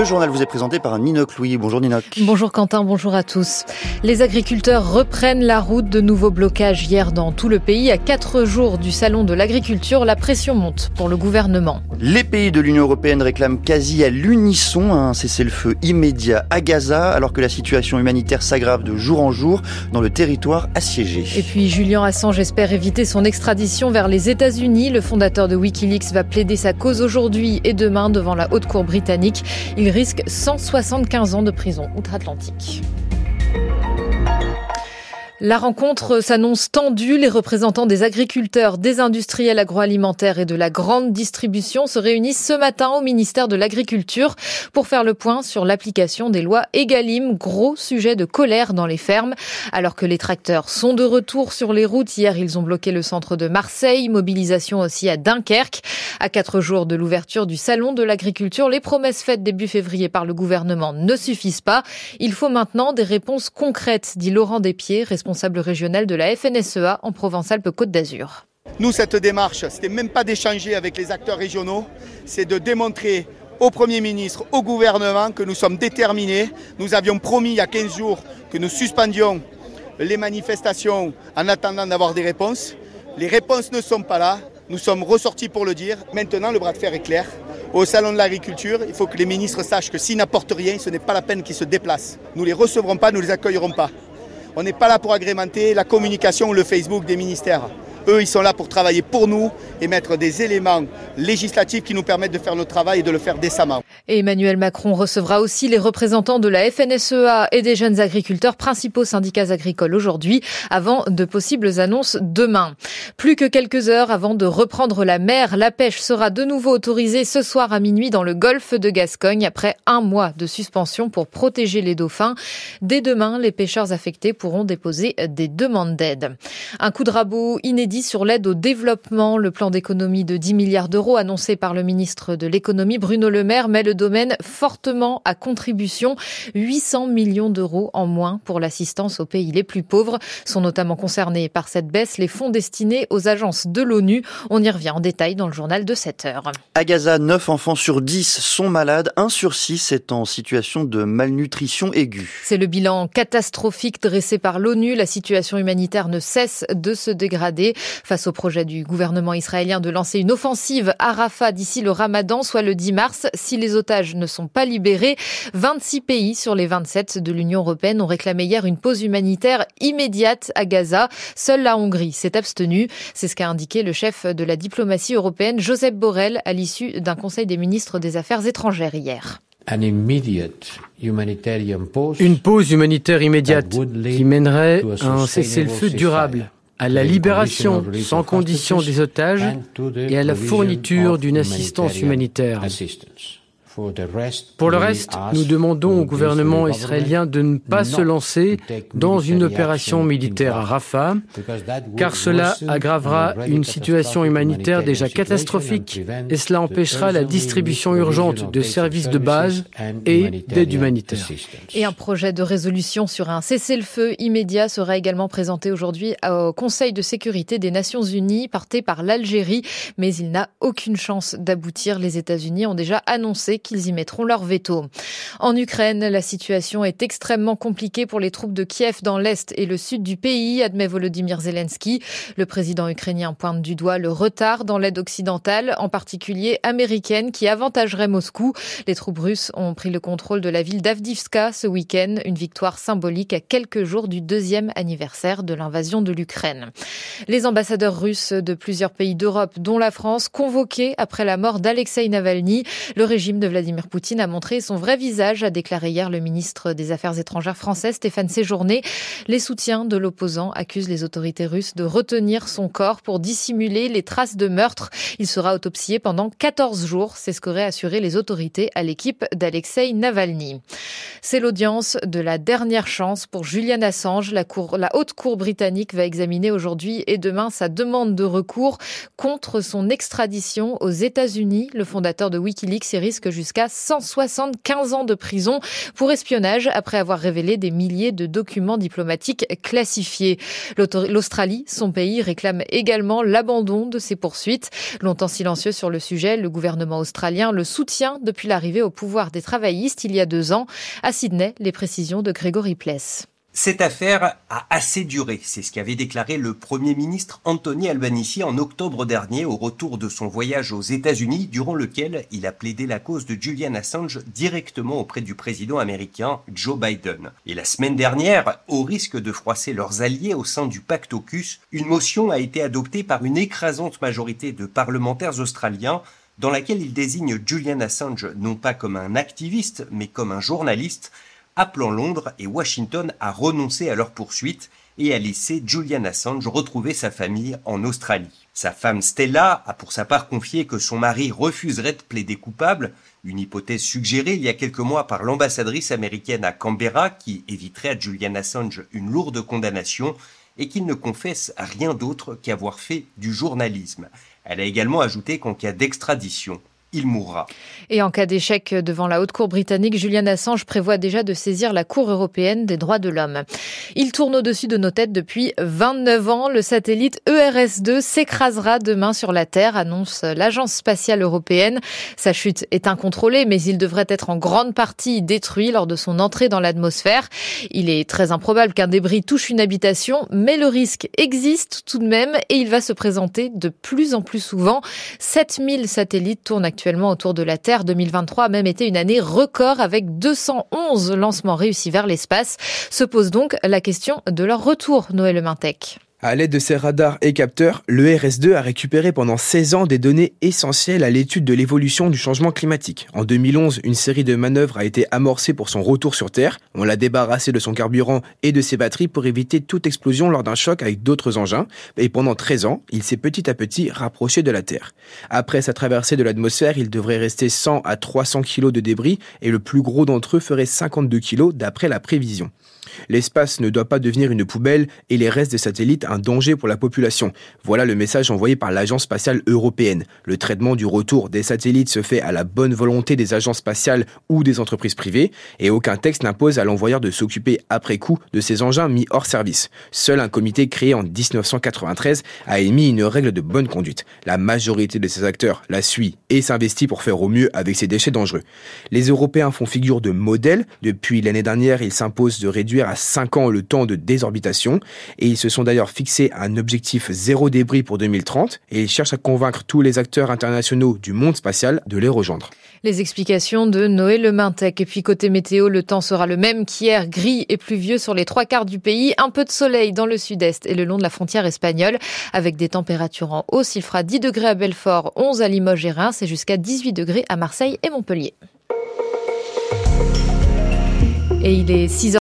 Le journal vous est présenté par Ninoc Louis. Bonjour Ninoc. Bonjour Quentin, bonjour à tous. Les agriculteurs reprennent la route de nouveaux blocages hier dans tout le pays. À quatre jours du salon de l'agriculture, la pression monte pour le gouvernement. Les pays de l'Union européenne réclament quasi à l'unisson un cessez-le-feu immédiat à Gaza alors que la situation humanitaire s'aggrave de jour en jour dans le territoire assiégé. Et puis Julian Assange espère éviter son extradition vers les États-Unis. Le fondateur de Wikileaks va plaider sa cause aujourd'hui et demain devant la Haute Cour britannique. Il risque 175 ans de prison outre-Atlantique. La rencontre s'annonce tendue. Les représentants des agriculteurs, des industriels agroalimentaires et de la grande distribution se réunissent ce matin au ministère de l'Agriculture pour faire le point sur l'application des lois Egalim, gros sujet de colère dans les fermes. Alors que les tracteurs sont de retour sur les routes, hier ils ont bloqué le centre de Marseille, mobilisation aussi à Dunkerque. À quatre jours de l'ouverture du salon de l'agriculture, les promesses faites début février par le gouvernement ne suffisent pas. Il faut maintenant des réponses concrètes, dit Laurent Despiers, responsable responsable régional de la FNSEA en Provence-Alpes-Côte d'Azur. Nous, cette démarche, c'était même pas d'échanger avec les acteurs régionaux, c'est de démontrer au Premier ministre, au gouvernement que nous sommes déterminés. Nous avions promis il y a 15 jours que nous suspendions les manifestations en attendant d'avoir des réponses. Les réponses ne sont pas là. Nous sommes ressortis pour le dire. Maintenant, le bras de fer est clair. Au Salon de l'Agriculture, il faut que les ministres sachent que s'ils n'apportent rien, ce n'est pas la peine qu'ils se déplacent. Nous ne les recevrons pas, nous ne les accueillerons pas. On n'est pas là pour agrémenter la communication ou le Facebook des ministères. Eux, ils sont là pour travailler pour nous et mettre des éléments législatifs qui nous permettent de faire notre travail et de le faire décemment. Et Emmanuel Macron recevra aussi les représentants de la FNSEA et des jeunes agriculteurs, principaux syndicats agricoles aujourd'hui, avant de possibles annonces demain. Plus que quelques heures avant de reprendre la mer, la pêche sera de nouveau autorisée ce soir à minuit dans le golfe de Gascogne après un mois de suspension pour protéger les dauphins. Dès demain, les pêcheurs affectés pourront déposer des demandes d'aide. Un coup de rabot inédit sur l'aide au développement. Le plan d'économie de 10 milliards d'euros annoncé par le ministre de l'économie Bruno Le Maire met le domaine fortement à contribution. 800 millions d'euros en moins pour l'assistance aux pays les plus pauvres sont notamment concernés par cette baisse les fonds destinés aux agences de l'ONU. On y revient en détail dans le journal de 7 heures. À Gaza, 9 enfants sur 10 sont malades, 1 sur 6 est en situation de malnutrition aiguë. C'est le bilan catastrophique dressé par l'ONU. La situation humanitaire ne cesse de se dégrader face au projet du gouvernement israélien de lancer une offensive à Rafah d'ici le ramadan, soit le 10 mars. Si les otages ne sont pas libérés, 26 pays sur les 27 de l'Union européenne ont réclamé hier une pause humanitaire immédiate à Gaza. Seule la Hongrie s'est abstenue. C'est ce qu'a indiqué le chef de la diplomatie européenne, Joseph Borrell, à l'issue d'un conseil des ministres des Affaires étrangères hier. Une pause humanitaire immédiate qui mènerait à un cessez-le-feu durable à la libération sans condition des otages et à la fourniture d'une assistance humanitaire. Pour le reste, nous demandons au gouvernement israélien de ne pas se lancer dans une opération militaire à Rafah, car cela aggravera une situation humanitaire déjà catastrophique et cela empêchera la distribution urgente de services de base et d'aide humanitaire. Et un projet de résolution sur un cessez-le-feu immédiat sera également présenté aujourd'hui au Conseil de sécurité des Nations Unies, porté par l'Algérie, mais il n'a aucune chance d'aboutir. Les États-Unis ont déjà annoncé qu'ils y mettront leur veto. En Ukraine, la situation est extrêmement compliquée pour les troupes de Kiev dans l'est et le sud du pays, admet Volodymyr Zelensky. Le président ukrainien pointe du doigt le retard dans l'aide occidentale, en particulier américaine, qui avantagerait Moscou. Les troupes russes ont pris le contrôle de la ville d'Avdivska ce week-end, une victoire symbolique à quelques jours du deuxième anniversaire de l'invasion de l'Ukraine. Les ambassadeurs russes de plusieurs pays d'Europe, dont la France, convoqués après la mort d'Alexei Navalny, le régime de Vladimir Poutine a montré son vrai visage, a déclaré hier le ministre des Affaires étrangères français Stéphane Séjourné. Les soutiens de l'opposant accusent les autorités russes de retenir son corps pour dissimuler les traces de meurtre. Il sera autopsié pendant 14 jours, c'est ce qu'auraient assuré les autorités à l'équipe d'Alexei Navalny. C'est l'audience de la dernière chance pour Julian Assange. La, haute cour britannique va examiner aujourd'hui et demain sa demande de recours contre son extradition aux États-Unis. Le fondateur de Wikileaks risque jusqu'à 175 ans de prison pour espionnage après avoir révélé des milliers de documents diplomatiques classifiés. L'Australie, son pays, réclame également l'abandon de ces poursuites. Longtemps silencieux sur le sujet, le gouvernement australien le soutient depuis l'arrivée au pouvoir des travaillistes il y a deux ans. À Sydney, les précisions de Grégory Pless. Cette affaire a assez duré, c'est ce qu'avait déclaré le Premier ministre Anthony Albanese en octobre dernier au retour de son voyage aux États-Unis, durant lequel il a plaidé la cause de Julian Assange directement auprès du président américain Joe Biden. Et la semaine dernière, au risque de froisser leurs alliés au sein du pacte AUKUS, une motion a été adoptée par une écrasante majorité de parlementaires australiens dans laquelle il désigne Julian Assange non pas comme un activiste, mais comme un journaliste, appelant Londres et Washington à renoncer à leur poursuite et à laisser Julian Assange retrouver sa famille en Australie. Sa femme Stella a pour sa part confié que son mari refuserait de plaider coupable, une hypothèse suggérée il y a quelques mois par l'ambassadrice américaine à Canberra qui éviterait à Julian Assange une lourde condamnation et qu'il ne confesse rien d'autre qu'avoir fait du journalisme. Elle a également ajouté qu'en cas d'extradition, il mourra. Et en cas d'échec devant la haute cour britannique, Julian Assange prévoit déjà de saisir la Cour européenne des droits de l'homme. Il tourne au-dessus de nos têtes depuis 29 ans. Le satellite ERS-2 s'écrasera demain sur la Terre, annonce l'Agence spatiale européenne. Sa chute est incontrôlée, mais il devrait être en grande partie détruit lors de son entrée dans l'atmosphère. Il est très improbable qu'un débris touche une habitation, mais le risque existe tout de même et il va se présenter de plus en plus souvent. 7000 satellites tournent actuellement actuellement autour de la Terre. 2023 a même été une année record avec 211 lancements réussis vers l'espace. Se pose donc la question de leur retour, Noël Mintec. À l'aide de ses radars et capteurs, le RS2 a récupéré pendant 16 ans des données essentielles à l'étude de l'évolution du changement climatique. En 2011, une série de manœuvres a été amorcée pour son retour sur Terre. On l'a débarrassé de son carburant et de ses batteries pour éviter toute explosion lors d'un choc avec d'autres engins. Et pendant 13 ans, il s'est petit à petit rapproché de la Terre. Après sa traversée de l'atmosphère, il devrait rester 100 à 300 kg de débris et le plus gros d'entre eux ferait 52 kg d'après la prévision. L'espace ne doit pas devenir une poubelle et les restes des satellites un danger pour la population. Voilà le message envoyé par l'Agence spatiale européenne. Le traitement du retour des satellites se fait à la bonne volonté des agences spatiales ou des entreprises privées et aucun texte n'impose à l'envoyeur de s'occuper après coup de ces engins mis hors service. Seul un comité créé en 1993 a émis une règle de bonne conduite. La majorité de ces acteurs la suit et s'investit pour faire au mieux avec ces déchets dangereux. Les Européens font figure de modèle. Depuis l'année dernière, ils s'imposent de réduire à 5 ans le temps de désorbitation et ils se sont d'ailleurs fixé un objectif zéro débris pour 2030 et ils cherchent à convaincre tous les acteurs internationaux du monde spatial de les rejoindre. Les explications de Noé Lemintec. Et puis côté météo, le temps sera le même qu'hier, gris et pluvieux sur les trois quarts du pays, un peu de soleil dans le sud-est et le long de la frontière espagnole, avec des températures en hausse. Il fera 10 degrés à Belfort, 11 à Limoges et Reims et jusqu'à 18 degrés à Marseille et Montpellier. Et il est 6